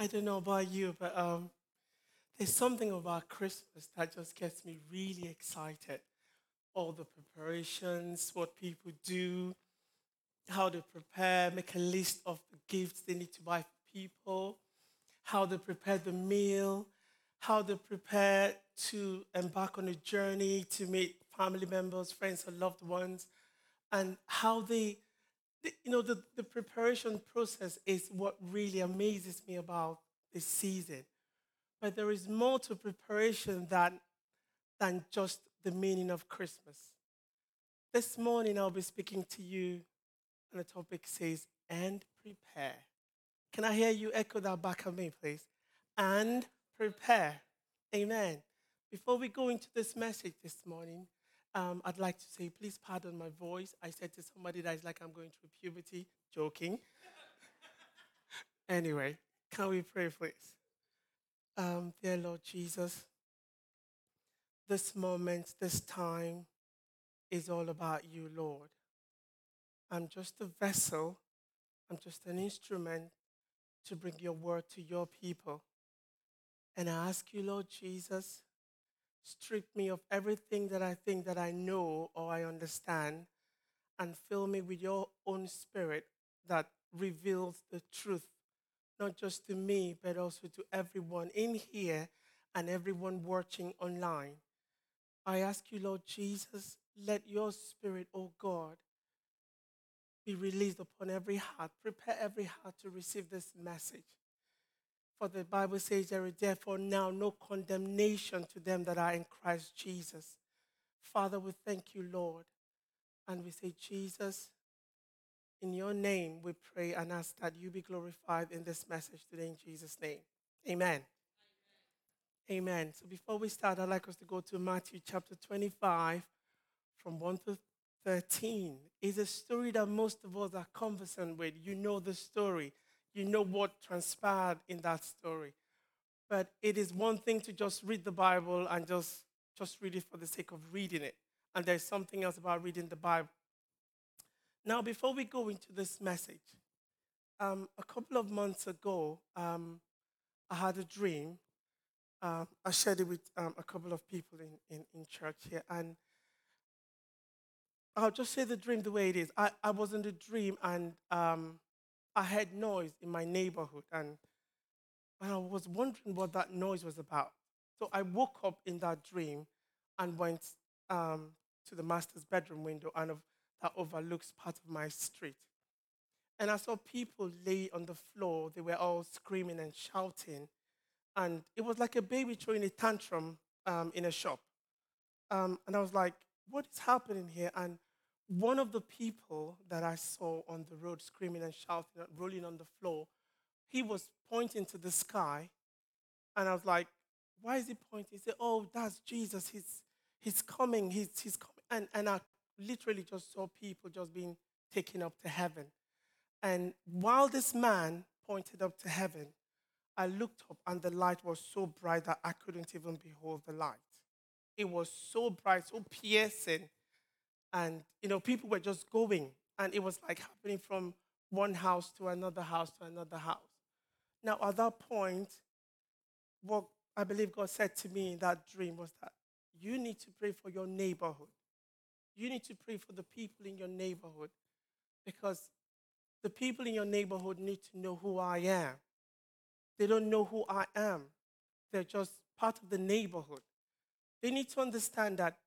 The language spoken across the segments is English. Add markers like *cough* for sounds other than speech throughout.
I don't know about you, but um, there's something about Christmas that just gets me really excited. All the preparations, what people do, how they prepare, make a list of the gifts they need to buy for people, how they prepare the meal, how they prepare to embark on a journey to meet family members, friends, or loved ones, and how they you know, the, the preparation process is what really amazes me about this season. But there is more to preparation than, than just the meaning of Christmas. This morning, I'll be speaking to you, and the topic says, and prepare. Can I hear you echo that back at me, please? And prepare. Amen. Before we go into this message this morning, um, I'd like to say, please pardon my voice. I said to somebody that is like I'm going through puberty, joking. *laughs* anyway, can we pray, please? Um, dear Lord Jesus, this moment, this time is all about you, Lord. I'm just a vessel, I'm just an instrument to bring your word to your people. And I ask you, Lord Jesus, strip me of everything that I think that I know or I understand, and fill me with your own spirit that reveals the truth, not just to me, but also to everyone in here and everyone watching online. I ask you, Lord Jesus, let your spirit, oh God, be released upon every heart. Prepare every heart to receive this message. For the Bible says there is therefore now no condemnation to them that are in Christ Jesus. Father, we thank you, Lord. And we say, Jesus, in your name we pray and ask that you be glorified in this message today in Jesus' name. Amen. Amen. Amen. So before we start, I'd like us to go to Matthew chapter 25 from 1 to 13. It's a story that most of us are conversant with. You know the story you know what transpired in that story. But it is one thing to just read the Bible and just, just read it for the sake of reading it. And there's something else about reading the Bible. Now, before we go into this message, um, a couple of months ago, um, I had a dream. Uh, I shared it with um, a couple of people in, in, in, church here. And I'll just say the dream the way it is. I, I was in the dream, and um, I heard noise in my neighborhood, and, and I was wondering what that noise was about. So I woke up in that dream and went um, to the master's bedroom window, and that overlooks part of my street. And I saw people lay on the floor. They were all screaming and shouting. And it was like a baby throwing a tantrum um, in a shop. Um, and I was like, what is happening here? And one of the people that I saw on the road screaming and shouting, and rolling on the floor, he was pointing to the sky. And I was like, why is he pointing? He said, oh, that's Jesus. He's, he's coming. He's, he's coming. And, and I literally just saw people just being taken up to heaven. And while this man pointed up to heaven, I looked up and the light was so bright that I couldn't even behold the light. It was so bright, so piercing and, you know, people were just going. And it was like happening from one house to another house to another house. Now, at that point, what I believe God said to me in that dream was that you need to pray for your neighborhood. You need to pray for the people in your neighborhood because the people in your neighborhood need to know who I am. They don't know who I am, they're just part of the neighborhood. They need to understand that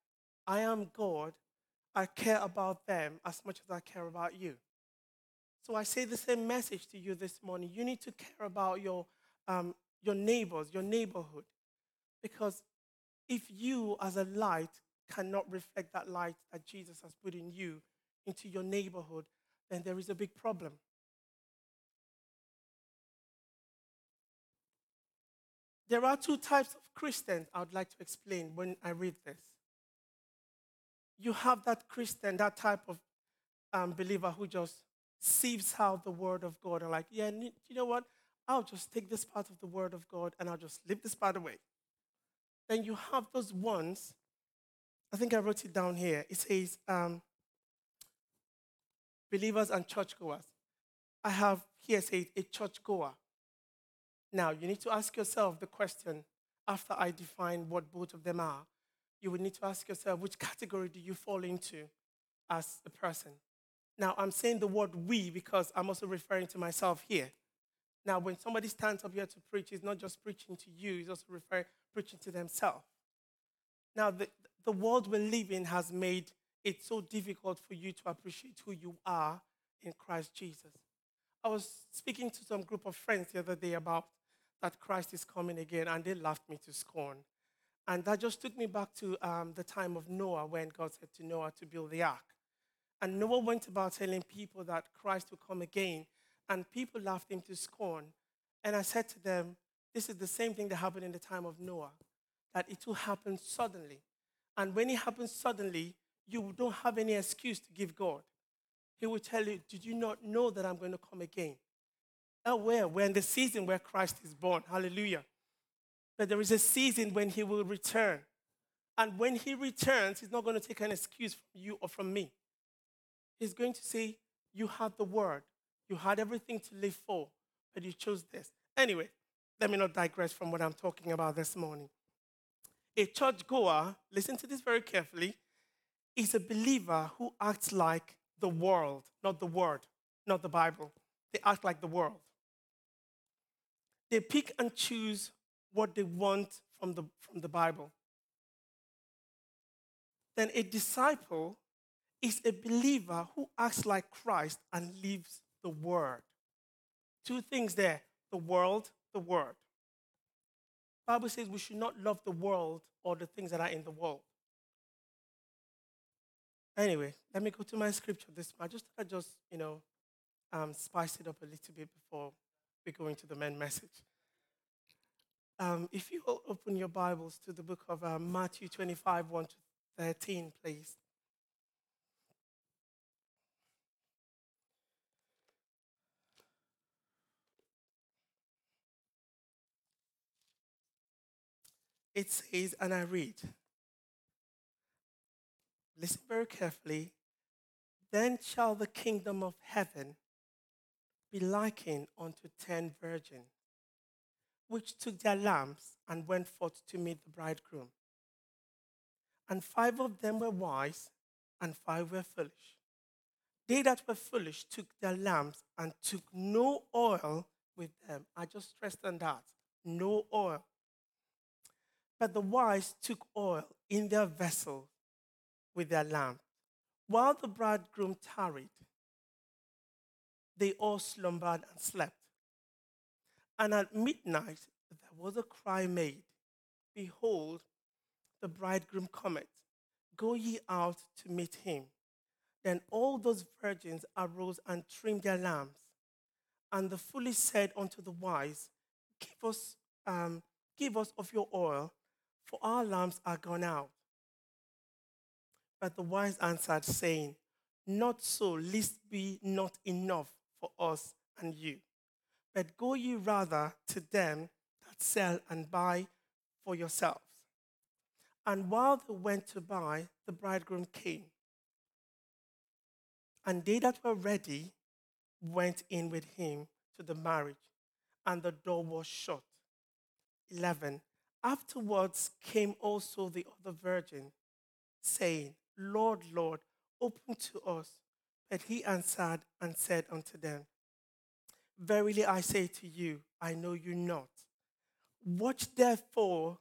I am God I care about them as much as I care about you. So I say the same message to you this morning. You need to care about your, um, your neighbors, your neighborhood. Because if you, as a light, cannot reflect that light that Jesus has put in you into your neighborhood, then there is a big problem. There are two types of Christians I would like to explain when I read this you have that Christian, that type of um, believer who just sieves out the word of God and like, yeah, you know what? I'll just take this part of the word of God and I'll just leave this part away. Then you have those ones. I think I wrote it down here. It says um, believers and churchgoers. I have here says a churchgoer. Now, you need to ask yourself the question after I define what both of them are. You would need to ask yourself which category do you fall into as a person? Now, I'm saying the word we because I'm also referring to myself here. Now, when somebody stands up here to preach, he's not just preaching to you, he's also referring, preaching to themselves. Now, the, the world we live in has made it so difficult for you to appreciate who you are in Christ Jesus. I was speaking to some group of friends the other day about that Christ is coming again, and they laughed me to scorn. And that just took me back to um, the time of Noah when God said to Noah to build the ark. And Noah went about telling people that Christ will come again, and people laughed him to scorn. And I said to them, This is the same thing that happened in the time of Noah, that it will happen suddenly. And when it happens suddenly, you don't have any excuse to give God. He will tell you, Did you not know that I'm going to come again? Oh, where? We're in the season where Christ is born. Hallelujah. But there is a season when he will return. And when he returns, he's not going to take an excuse from you or from me. He's going to say, You had the word, you had everything to live for, but you chose this. Anyway, let me not digress from what I'm talking about this morning. A church goer, listen to this very carefully, is a believer who acts like the world, not the word, not the Bible. They act like the world. They pick and choose what they want from the, from the Bible. Then a disciple is a believer who acts like Christ and lives the word. Two things there the world, the word. Bible says we should not love the world or the things that are in the world. Anyway, let me go to my scripture. This I just I just you know um, spice it up a little bit before we go into the main message. Um, if you open your Bibles to the book of uh, Matthew 25, 1 to 13, please. It says, and I read, listen very carefully, then shall the kingdom of heaven be likened unto ten virgins, which took their lamps and went forth to meet the bridegroom. And five of them were wise, and five were foolish. They that were foolish took their lamps and took no oil with them. I just stressed on that no oil. But the wise took oil in their vessels with their lamps. While the bridegroom tarried, they all slumbered and slept. And at midnight there was a cry made Behold, the bridegroom cometh. Go ye out to meet him. Then all those virgins arose and trimmed their lamps. And the foolish said unto the wise, Give us, um, give us of your oil, for our lamps are gone out. But the wise answered, saying, Not so, lest be not enough for us and you. But go ye rather to them that sell and buy for yourselves. And while they went to buy, the bridegroom came. And they that were ready went in with him to the marriage, and the door was shut. 11. Afterwards came also the other virgin, saying, Lord, Lord, open to us. But he answered and said unto them, Verily I say to you, I know you not. Watch therefore,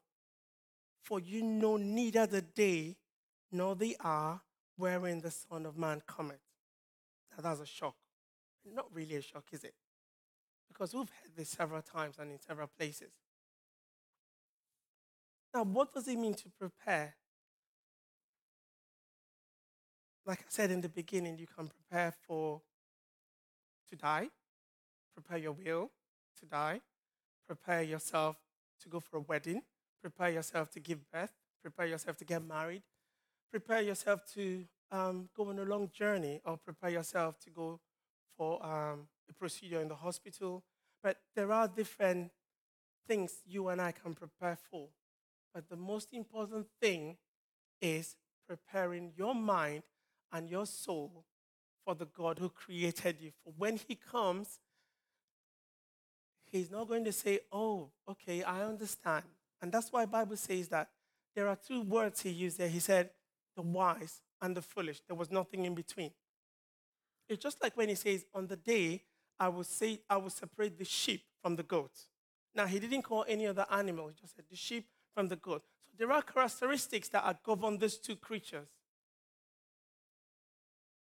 for you know neither the day nor the hour wherein the Son of Man cometh. Now that's a shock. Not really a shock, is it? Because we've heard this several times and in several places. Now, what does it mean to prepare like I said in the beginning, you can prepare for to die, prepare your will to die, prepare yourself to go for a wedding, prepare yourself to give birth, prepare yourself to get married, prepare yourself to um, go on a long journey, or prepare yourself to go for um, a procedure in the hospital. But there are different things you and I can prepare for. But the most important thing is preparing your mind and your soul for the God who created you. For when He comes, he's not going to say, Oh, okay, I understand. And that's why Bible says that there are two words he used there. He said, the wise and the foolish. There was nothing in between. It's just like when he says, On the day I will say I will separate the sheep from the goats. Now he didn't call any other animal, he just said the sheep from the goat. So there are characteristics that are govern these two creatures.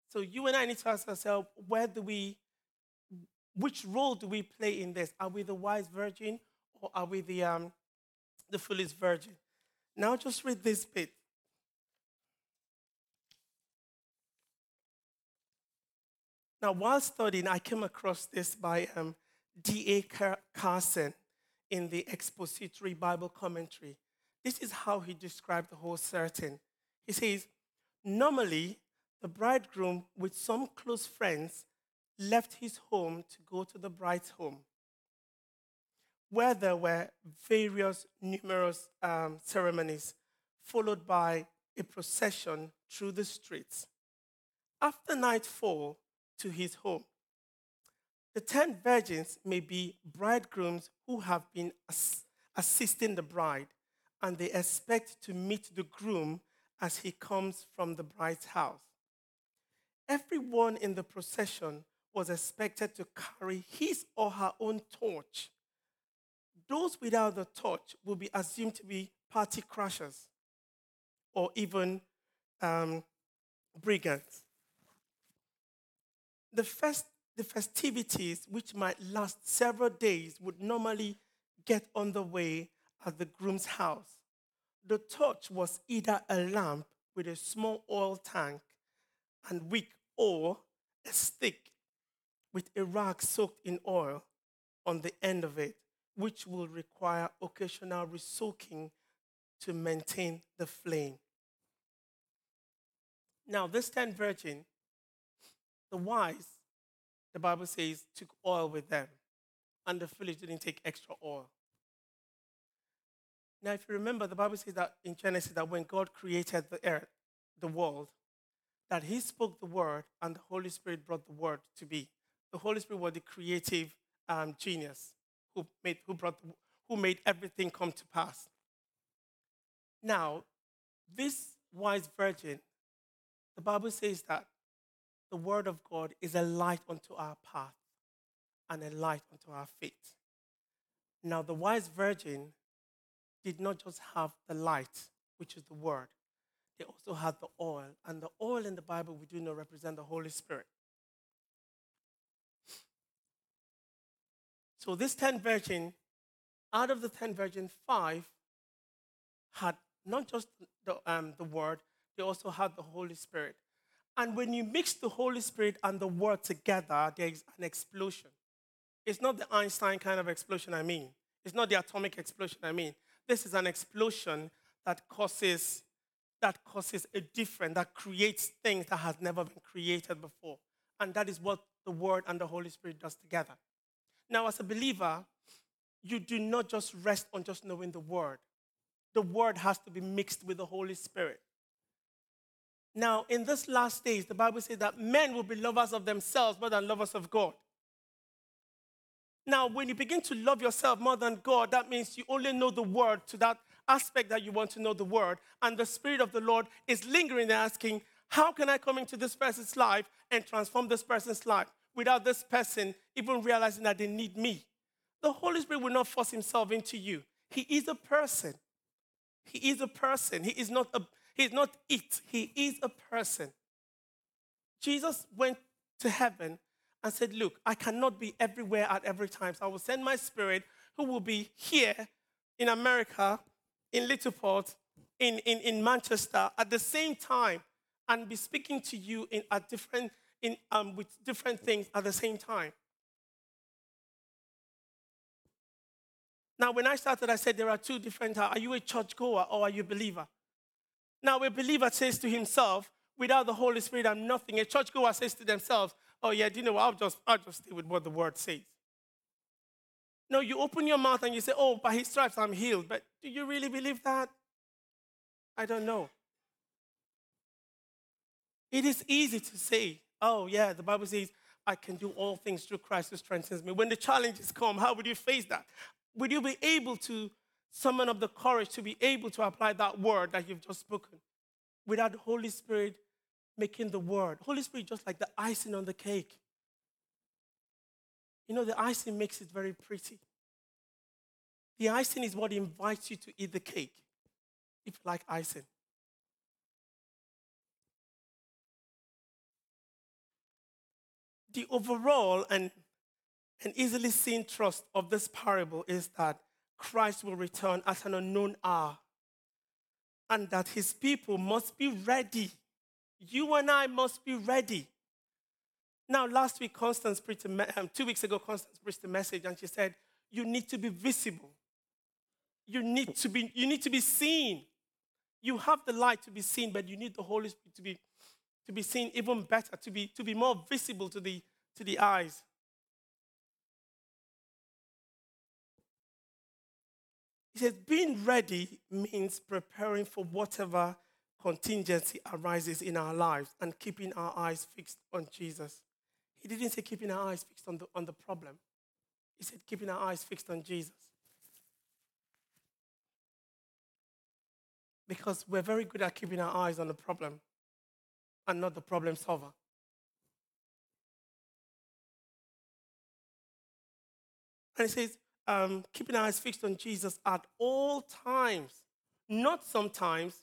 So you and I need to ask ourselves, where do we which role do we play in this? Are we the wise virgin or are we the um, the foolish virgin? Now just read this bit. Now, while studying, I came across this by um, D.A. Carson in the expository Bible commentary. This is how he described the whole certain. He says, Normally, the bridegroom, with some close friends, left his home to go to the bride's home, where there were various numerous um, ceremonies, followed by a procession through the streets. After nightfall, to his home. The ten virgins may be bridegrooms who have been ass- assisting the bride, and they expect to meet the groom as he comes from the bride's house. Everyone in the procession was expected to carry his or her own torch. Those without the torch will be assumed to be party crashers or even um, brigands the, fest, the festivities, which might last several days, would normally get underway at the groom's house. The torch was either a lamp with a small oil tank and wick or a stick with a rag soaked in oil on the end of it, which will require occasional resoaking to maintain the flame. Now, this ten virgin the wise, the Bible says, took oil with them, and the foolish didn't take extra oil. Now, if you remember, the Bible says that in Genesis that when God created the earth, the world, that He spoke the word and the Holy Spirit brought the word to be. The Holy Spirit was the creative um, genius who made, who, brought, who made everything come to pass. Now, this wise virgin, the Bible says that the word of God is a light unto our path and a light unto our feet. Now, the wise virgin did not just have the light, which is the word, they also had the oil. And the oil in the Bible, we do know, represent the Holy Spirit. So, this 10 virgin, out of the 10 virgins, five had not just the, um, the word, they also had the Holy Spirit. And when you mix the Holy Spirit and the Word together, there is an explosion. It's not the Einstein kind of explosion, I mean. It's not the atomic explosion, I mean. This is an explosion that causes, that causes a difference, that creates things that has never been created before. And that is what the Word and the Holy Spirit does together. Now, as a believer, you do not just rest on just knowing the Word. The Word has to be mixed with the Holy Spirit. Now, in this last days, the Bible says that men will be lovers of themselves more than lovers of God. Now, when you begin to love yourself more than God, that means you only know the word to that aspect that you want to know the word. And the Spirit of the Lord is lingering there asking, How can I come into this person's life and transform this person's life without this person even realizing that they need me? The Holy Spirit will not force himself into you. He is a person. He is a person. He is not a he is not it, he is a person. Jesus went to heaven and said, Look, I cannot be everywhere at every time. So I will send my spirit who will be here in America, in Littleport, in, in, in Manchester at the same time and be speaking to you in, at different, in, um, with different things at the same time. Now, when I started, I said there are two different. Are you a church goer or are you a believer? Now, a believer says to himself, without the Holy Spirit, I'm nothing. A churchgoer says to themselves, oh, yeah, do you know what? I'll just, I'll just stay with what the word says. No, you open your mouth and you say, oh, by his stripes I'm healed. But do you really believe that? I don't know. It is easy to say, oh, yeah, the Bible says, I can do all things through Christ who strengthens me. When the challenges come, how would you face that? Would you be able to summon up the courage to be able to apply that word that you've just spoken without the Holy Spirit making the word? Holy Spirit, just like the icing on the cake. You know, the icing makes it very pretty. The icing is what invites you to eat the cake, if you like icing. The overall and, and easily seen trust of this parable is that Christ will return at an unknown hour and that his people must be ready. You and I must be ready. Now, last week, Constance preached, um, two weeks ago, Constance preached a message and she said, You need to be visible. You need to be, you need to be seen. You have the light to be seen, but you need the Holy Spirit to be, to be seen even better, to be, to be more visible to the, to the eyes. He says, being ready means preparing for whatever contingency arises in our lives and keeping our eyes fixed on Jesus. He didn't say keeping our eyes fixed on the, on the problem, he said keeping our eyes fixed on Jesus. Because we're very good at keeping our eyes on the problem and not the problem solver. And he says, um, keeping our eyes fixed on Jesus at all times, not sometimes.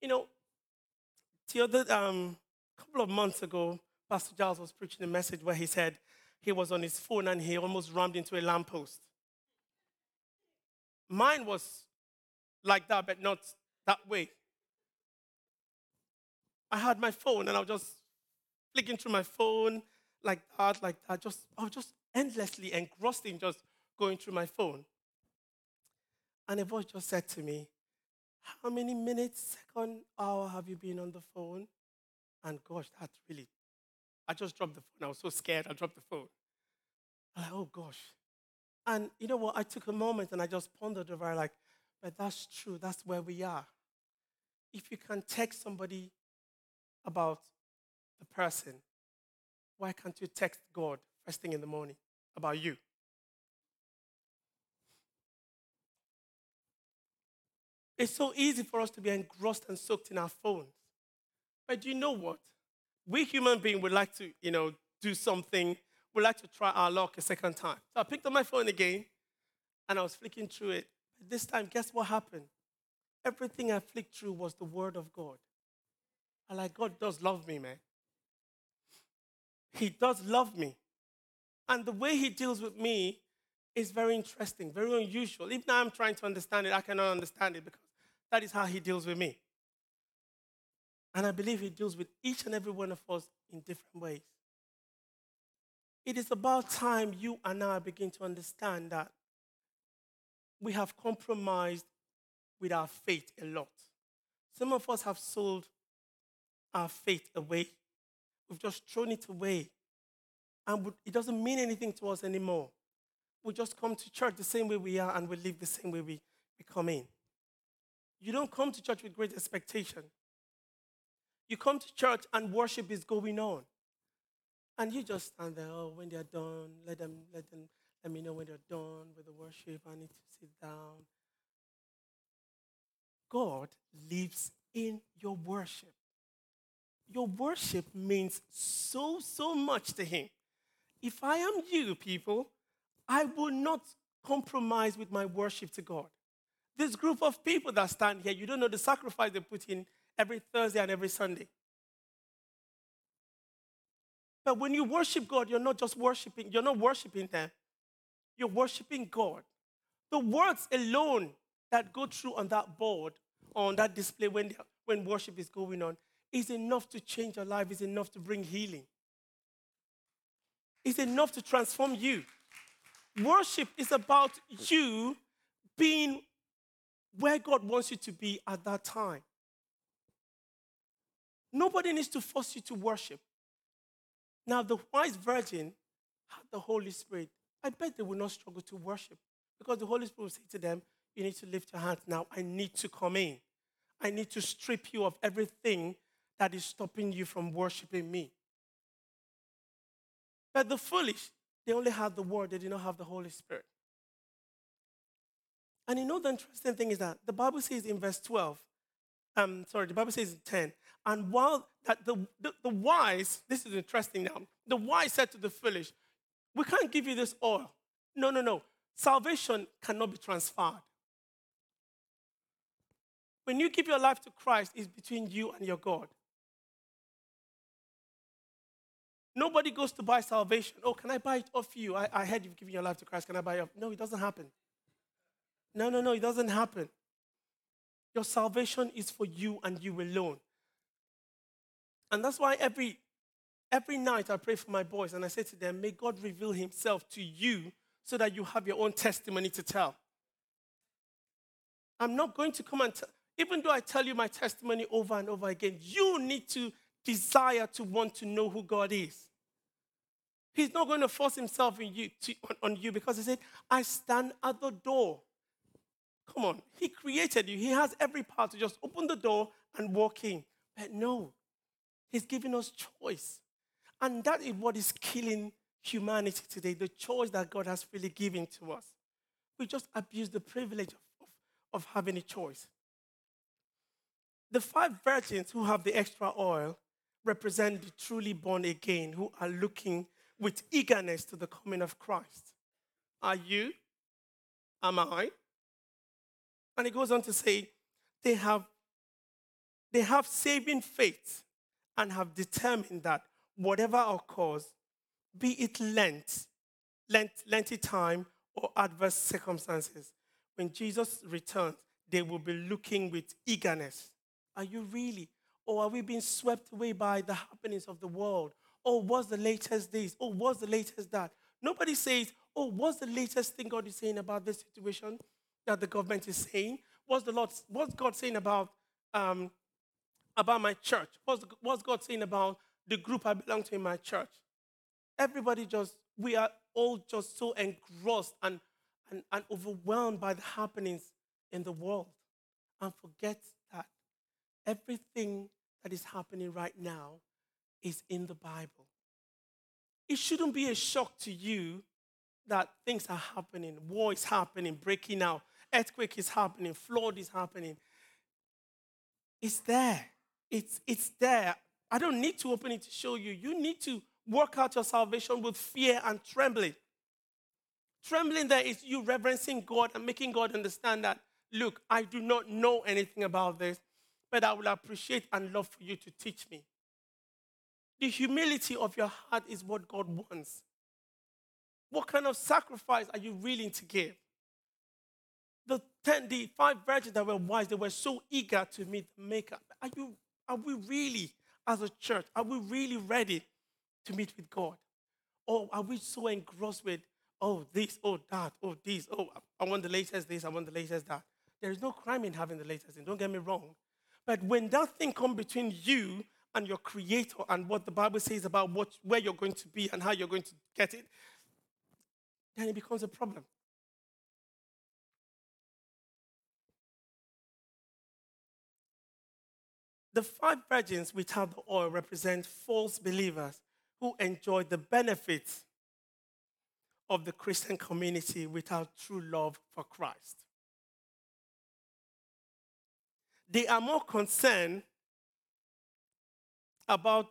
You know, the other um, couple of months ago, Pastor Giles was preaching a message where he said he was on his phone and he almost rammed into a lamppost. Mine was like that, but not that way. I had my phone and I was just flicking through my phone like that, like that. Just I was just endlessly engrossed in just going through my phone. And a voice just said to me, How many minutes, second, hour have you been on the phone? And gosh, that really, I just dropped the phone. I was so scared, I dropped the phone. I'm like, oh gosh. And you know what? I took a moment and I just pondered over like, but that's true. That's where we are if you can text somebody about the person, why can't you text God first thing in the morning about you? It's so easy for us to be engrossed and soaked in our phones. But you know what? We human beings would like to, you know, do something. We like to try our luck a second time. So I picked up my phone again and I was flicking through it. But this time, guess what happened? everything I flicked through was the word of God. Like, God does love me, man. He does love me. And the way he deals with me is very interesting, very unusual. Even though I'm trying to understand it, I cannot understand it because that is how he deals with me. And I believe he deals with each and every one of us in different ways. It is about time you and I begin to understand that we have compromised with our faith a lot. Some of us have sold our faith away. We've just thrown it away. And it doesn't mean anything to us anymore. We just come to church the same way we are and we live the same way we, we come in. You don't come to church with great expectation. You come to church and worship is going on. And you just stand there, oh, when they're done, let them, let them, let me know when they're done with the worship. I need to sit down. God lives in your worship. Your worship means so, so much to Him. If I am you, people, I will not compromise with my worship to God. This group of people that stand here, you don't know the sacrifice they put in every Thursday and every Sunday. But when you worship God, you're not just worshiping, you're not worshiping them, you're worshiping God. The words alone that go through on that board, on that display when, when worship is going on, is enough to change your life, is enough to bring healing. It's enough to transform you. Worship is about you being where God wants you to be at that time. Nobody needs to force you to worship. Now, the wise virgin had the Holy Spirit. I bet they will not struggle to worship because the Holy Spirit will say to them, you need to lift your hands now. I need to come in. I need to strip you of everything that is stopping you from worshiping me. But the foolish, they only had the word, they did not have the Holy Spirit. And you know the interesting thing is that the Bible says in verse 12, um, sorry, the Bible says in 10, and while that the, the, the wise, this is interesting now, the wise said to the foolish, We can't give you this oil. No, no, no. Salvation cannot be transferred. When you give your life to Christ, it's between you and your God. Nobody goes to buy salvation. Oh, can I buy it off you? I, I heard you've given your life to Christ. Can I buy it off? No, it doesn't happen. No, no, no, it doesn't happen. Your salvation is for you and you alone. And that's why every every night I pray for my boys and I say to them, may God reveal himself to you so that you have your own testimony to tell. I'm not going to come and tell, even though I tell you my testimony over and over again, you need to desire to want to know who God is. He's not going to force himself you to, on, on you because he said, I stand at the door. Come on, he created you. He has every power to just open the door and walk in. But no, he's giving us choice. And that is what is killing humanity today the choice that God has freely given to us. We just abuse the privilege of, of having a choice. The five virgins who have the extra oil represent the truly born again who are looking with eagerness to the coming of Christ. Are you? Am I? And he goes on to say, they have, they have saving faith and have determined that whatever occurs, be it Lent, Lent, time, or adverse circumstances, when Jesus returns, they will be looking with eagerness. Are you really? Or are we being swept away by the happenings of the world? Or what's the latest this? Or what's the latest that? Nobody says, oh, what's the latest thing God is saying about this situation that the government is saying? What's the Lord, what's God saying about, um, about my church? What's, what's God saying about the group I belong to in my church? Everybody just, we are all just so engrossed and, and, and overwhelmed by the happenings in the world and forget that everything that is happening right now is in the Bible. It shouldn't be a shock to you that things are happening, war is happening, breaking out, earthquake is happening, flood is happening. It's there. It's, it's there. I don't need to open it to show you. You need to work out your salvation with fear and trembling. Trembling there is you reverencing God and making God understand that, look, I do not know anything about this, but I will appreciate and love for you to teach me. The humility of your heart is what God wants. What kind of sacrifice are you willing to give? The, ten, the five virgins that were wise, they were so eager to meet the Maker. Are, you, are we really, as a church, are we really ready to meet with God? Or are we so engrossed with, oh, this, oh, that, oh, this, oh, I want the latest this, I want the latest that? There is no crime in having the latest thing, don't get me wrong. But when that thing comes between you and your creator and what the Bible says about what, where you're going to be and how you're going to get it, then it becomes a problem. The five virgins without the oil represent false believers who enjoy the benefits of the Christian community without true love for Christ. They are more concerned about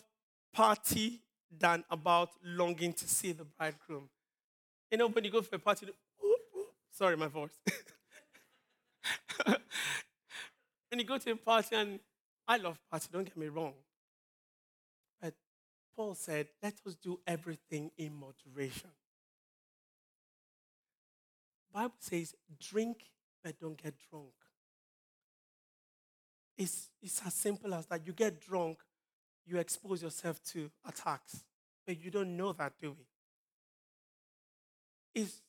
party than about longing to see the bridegroom. You know, when you go for a party, sorry, my voice. *laughs* when you go to a party, and I love party, don't get me wrong. But Paul said, let us do everything in moderation. Bible says, drink, but don't get drunk. It's, it's as simple as that. You get drunk, you expose yourself to attacks, but you don't know that, do we? It's,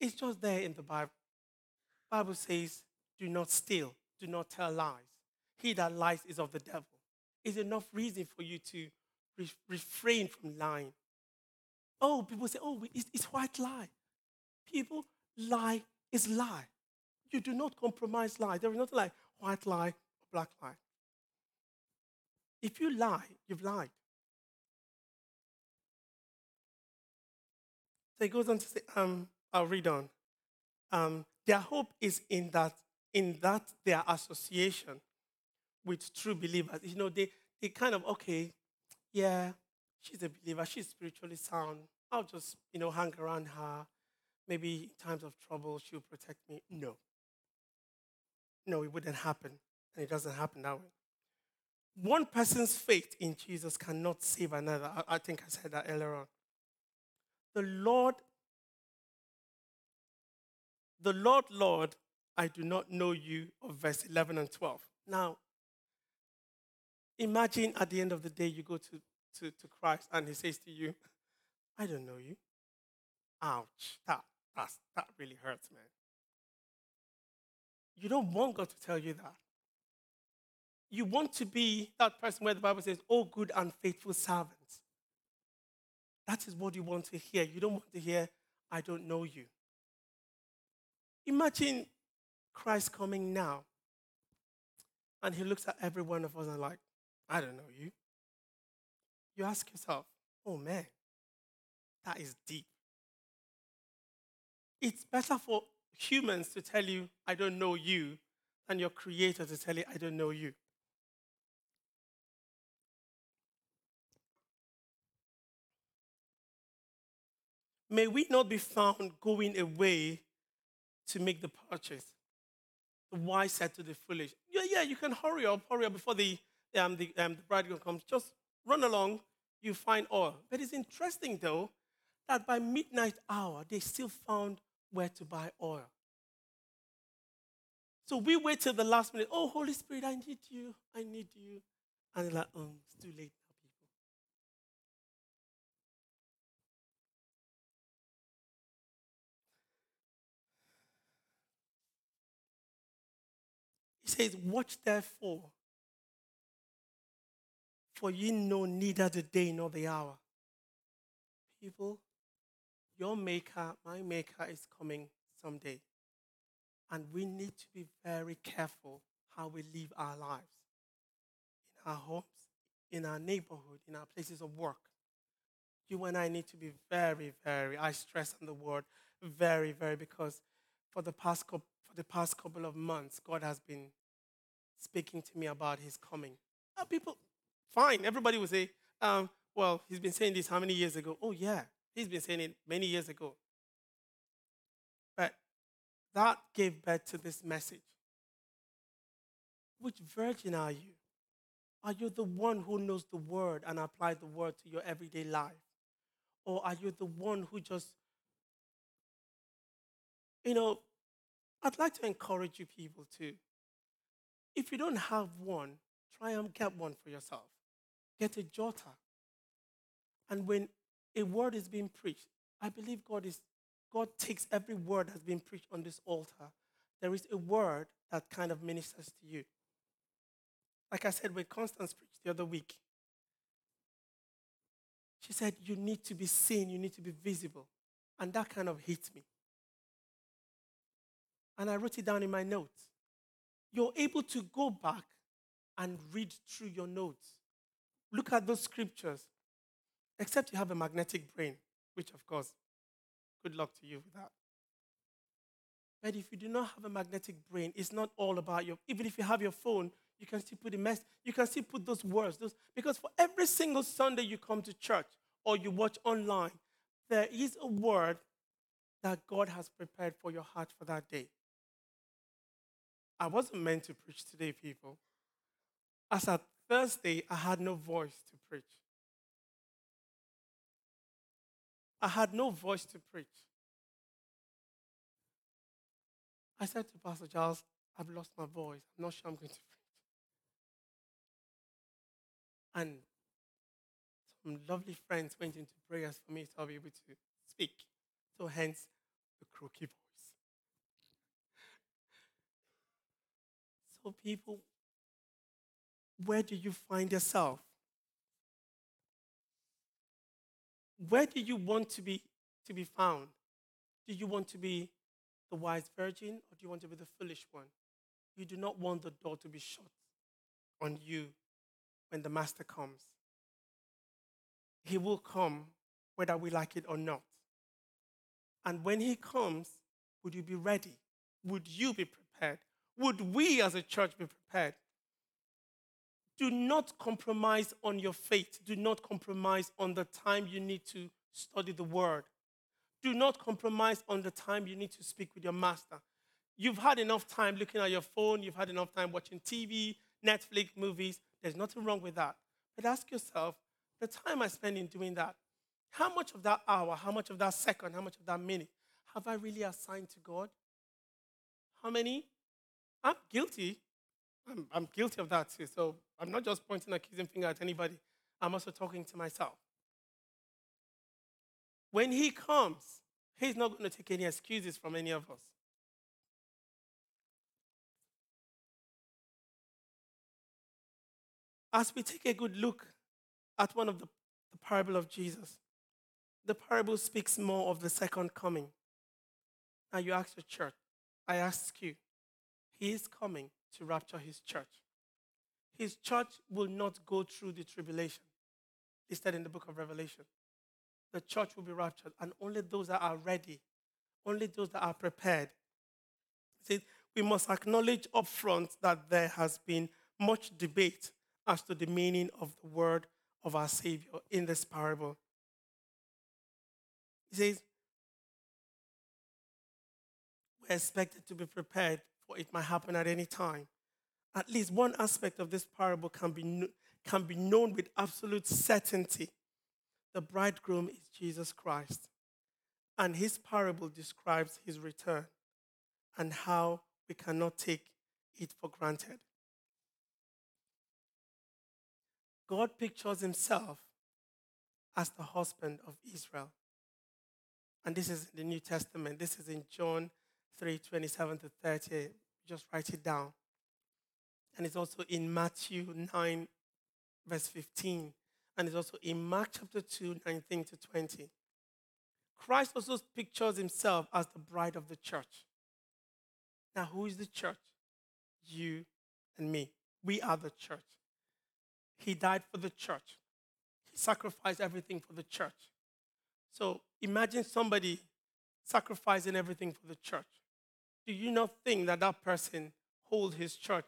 it's just there in the Bible. Bible says, do not steal, do not tell lies. He that lies is of the devil. Is enough reason for you to re- refrain from lying. Oh, people say, oh, it's, it's white lie. People lie is lie. You do not compromise lie. There is nothing like white lie or black lie. If you lie, you've lied. So he goes on to say, um, I'll read on. Um, their hope is in that, in that their association with true believers. You know, they, they kind of, okay, yeah, she's a believer, she's spiritually sound. I'll just, you know, hang around her. Maybe in times of trouble, she'll protect me. No. No, it wouldn't happen. And it doesn't happen that way. One person's faith in Jesus cannot save another. I, I think I said that earlier on. The Lord, the Lord, Lord, I do not know you, of verse 11 and 12. Now, imagine at the end of the day you go to, to, to Christ and he says to you, I don't know you. Ouch. That, that's, that really hurts, man. You don't want God to tell you that. You want to be that person where the Bible says, Oh, good and faithful servant. That is what you want to hear. You don't want to hear, I don't know you. Imagine Christ coming now and he looks at every one of us and, like, I don't know you. You ask yourself, Oh man, that is deep. It's better for humans to tell you, I don't know you, than your creator to tell you, I don't know you. May we not be found going away to make the purchase. The wise said to the foolish, Yeah, yeah, you can hurry up, hurry up before the, um, the, um, the bridegroom comes. Just run along, you find oil. But it's interesting, though, that by midnight hour, they still found where to buy oil. So we wait till the last minute. Oh, Holy Spirit, I need you. I need you. And they're like, oh, it's too late. He says, Watch therefore, for ye know neither the day nor the hour. People, your maker, my maker is coming someday. And we need to be very careful how we live our lives in our homes, in our neighborhood, in our places of work. You and I need to be very, very, I stress on the word very, very, because for the past couple the past couple of months, God has been speaking to me about his coming. Uh, people, fine, everybody will say, um, well, he's been saying this how many years ago? Oh, yeah, he's been saying it many years ago. But that gave birth to this message. Which virgin are you? Are you the one who knows the word and applies the word to your everyday life? Or are you the one who just, you know, I'd like to encourage you people to, if you don't have one, try and get one for yourself. Get a jotter. And when a word is being preached, I believe God is God takes every word that's been preached on this altar. There is a word that kind of ministers to you. Like I said, when Constance preached the other week, she said, You need to be seen, you need to be visible. And that kind of hit me. And I wrote it down in my notes. You're able to go back and read through your notes. Look at those scriptures, except you have a magnetic brain, which, of course, good luck to you with that. But if you do not have a magnetic brain, it's not all about your. Even if you have your phone, you can still put a mess. You can still put those words. Those, because for every single Sunday you come to church or you watch online, there is a word that God has prepared for your heart for that day. I wasn't meant to preach today, people. As at Thursday, I had no voice to preach. I had no voice to preach. I said to Pastor Charles, I've lost my voice. I'm not sure I'm going to preach. And some lovely friends went into prayers for me to be able to speak. So hence the croaky voice. People, where do you find yourself? Where do you want to be to be found? Do you want to be the wise virgin or do you want to be the foolish one? You do not want the door to be shut on you when the master comes. He will come whether we like it or not. And when he comes, would you be ready? Would you be prepared? Would we as a church be prepared? Do not compromise on your faith. Do not compromise on the time you need to study the word. Do not compromise on the time you need to speak with your master. You've had enough time looking at your phone, you've had enough time watching TV, Netflix, movies. There's nothing wrong with that. But ask yourself the time I spend in doing that, how much of that hour, how much of that second, how much of that minute have I really assigned to God? How many? I'm guilty. I'm, I'm guilty of that too. So I'm not just pointing a accusing finger at anybody. I'm also talking to myself. When he comes, he's not going to take any excuses from any of us. As we take a good look at one of the, the parable of Jesus, the parable speaks more of the second coming. Now you ask your church, I ask you, he is coming to rapture his church. His church will not go through the tribulation listed in the book of Revelation. The church will be raptured, and only those that are ready, only those that are prepared. See, we must acknowledge upfront that there has been much debate as to the meaning of the word of our Savior in this parable. He says, We're expected to be prepared for it might happen at any time. At least one aspect of this parable can be, can be known with absolute certainty. The bridegroom is Jesus Christ. And his parable describes his return and how we cannot take it for granted. God pictures himself as the husband of Israel. And this is in the New Testament. This is in John 3 27 to 30. Just write it down. And it's also in Matthew 9, verse 15. And it's also in Mark chapter 2, 19 to 20. Christ also pictures himself as the bride of the church. Now, who is the church? You and me. We are the church. He died for the church. He sacrificed everything for the church. So imagine somebody sacrificing everything for the church. Do you not think that that person holds his church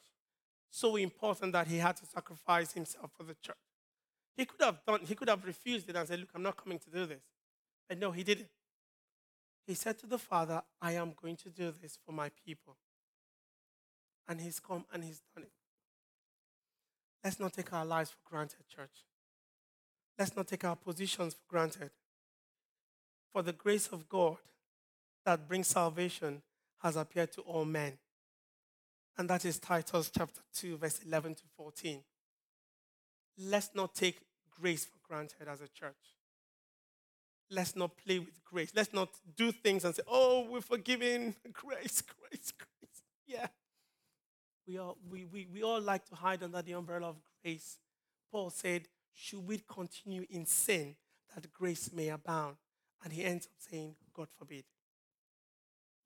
so important that he had to sacrifice himself for the church? He could have done, he could have refused it and said, Look, I'm not coming to do this. But no, he didn't. He said to the Father, I am going to do this for my people. And he's come and he's done it. Let's not take our lives for granted, church. Let's not take our positions for granted. For the grace of God that brings salvation has appeared to all men. And that is Titus chapter 2, verse 11 to 14. Let's not take grace for granted as a church. Let's not play with grace. Let's not do things and say, oh, we're forgiven. *laughs* Grace, grace, grace. Yeah, we all, we, we, we all like to hide under the umbrella of grace. Paul said, Should we continue in sin that grace may abound? And he ends up saying, God forbid.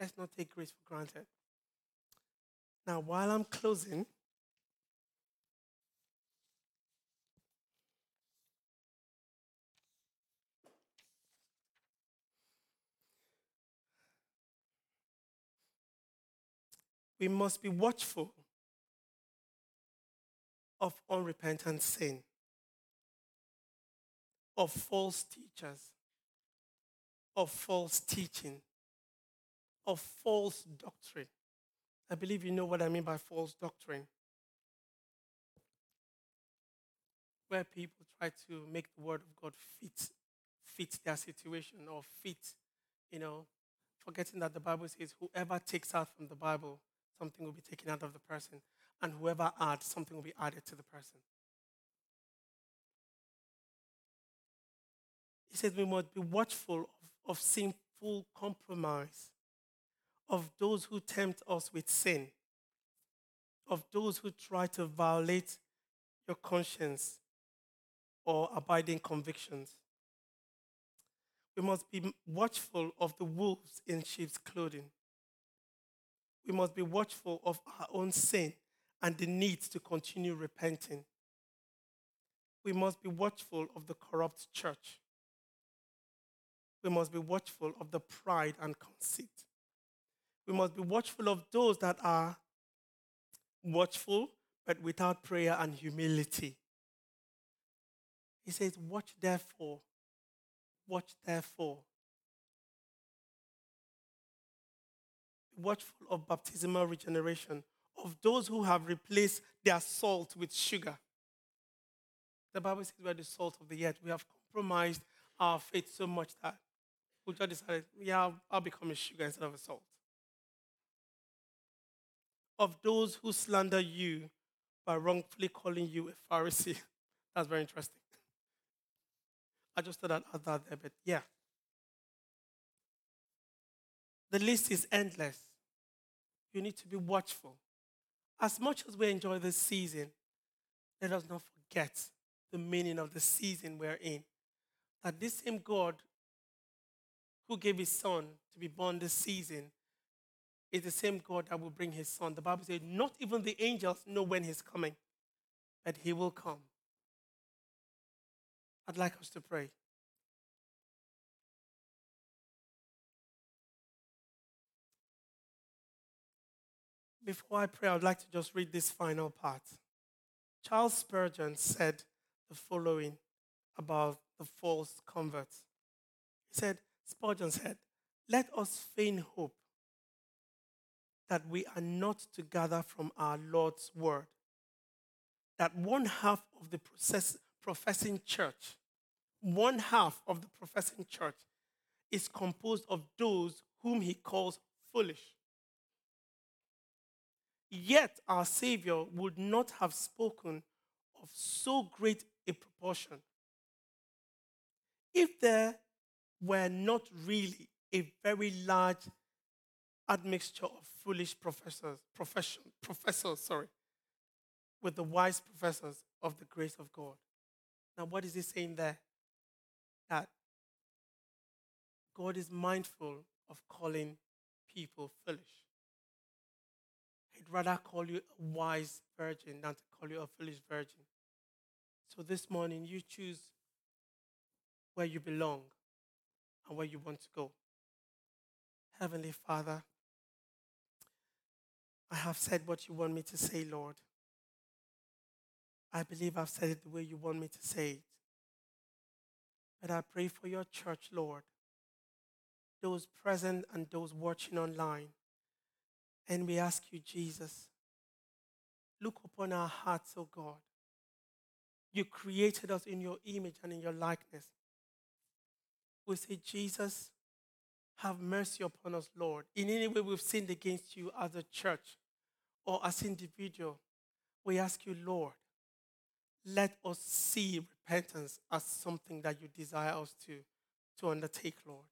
Let's not take grace for granted. Now, while I'm closing, we must be watchful of unrepentant sin, of false teachers, of false teaching, of false doctrine. I believe you know what I mean by false doctrine. Where people try to make the word of God fit, fit their situation or fit, you know, forgetting that the Bible says whoever takes out from the Bible, something will be taken out of the person and whoever adds, something will be added to the person. He says we must be watchful of, of sinful compromise, of those who tempt us with sin, of those who try to violate your conscience or abiding convictions. We must be watchful of the wolves in sheep's clothing. We must be watchful of our own sin and the need to continue repenting. We must be watchful of the corrupt church. we must be watchful of the pride and conceit. We must be watchful of those that are watchful, but without prayer and humility. He says, Watch therefore, watch therefore. Watchful of baptismal regeneration, of those who have replaced their salt with sugar. The Bible says we're the salt of the earth. We have compromised our faith so much that we just decided, yeah, I'll become a sugar instead of a salt. Of those who slander you by wrongfully calling you a Pharisee. *laughs* That's very interesting. *laughs* I just thought I'd that there, but yeah. The list is endless. You need to be watchful. As much as we enjoy this season, let us not forget the meaning of the season we're in. That this same God who gave his son to be born this season is the same God that will bring his son. The Bible says, not even the angels know when he's coming, but he will come. I'd like us to pray. Before I pray, I'd like to just read this final part. Charles Spurgeon said the following about the false converts. He said, Spurgeon said, Let us feign hope that we are not to gather from our Lord's word. That one half of the process, professing church, one half of the professing church is composed of those whom he calls foolish. Yet our Savior would not have spoken of so great a proportion if there were not really a very large admixture of foolish professors, profession, professors, sorry, with the wise professors of the grace of God. Now, what is he saying there? That God is mindful of calling people foolish. He'd rather call you a wise virgin than to call you a foolish virgin. So this morning, you choose where you belong and where you want to go. Heavenly Father, I have said what you want me to say, Lord. I believe I've said it the way you want me to say it. But I pray for your church, Lord, those present and those watching online. And we ask you, Jesus, look upon our hearts, O God. You created us in your image and in your likeness. We say, Jesus, have mercy upon us, Lord. In any way we've sinned against you as a church or as individual, we ask you, Lord, let us see repentance as something that you desire us to, to undertake, Lord.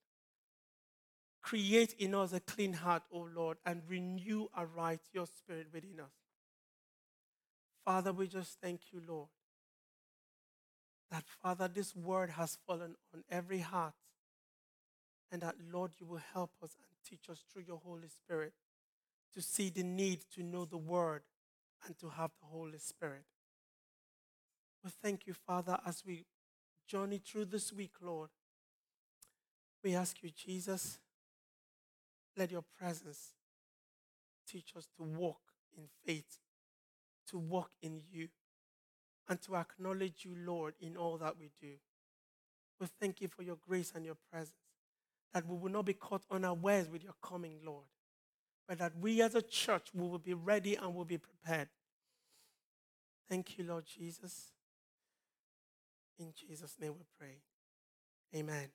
Create in us a clean heart, O Lord, and renew aright your spirit within us. Father, we just thank you, Lord, that, Father, this word has fallen on every heart, and that, Lord, you will help us and teach us through your Holy Spirit to see the need to know the word and to have the Holy Spirit. We thank you, Father, as we journey through this week, Lord. We ask you, Jesus, let your presence teach us to walk in faith, to walk in you, and to acknowledge you, Lord, in all that we do. We thank you for your grace and your presence, that we will not be caught unawares with your coming, Lord, but that we as a church we will be ready and will be prepared. Thank you, Lord Jesus. In Jesus' name we pray. Amen.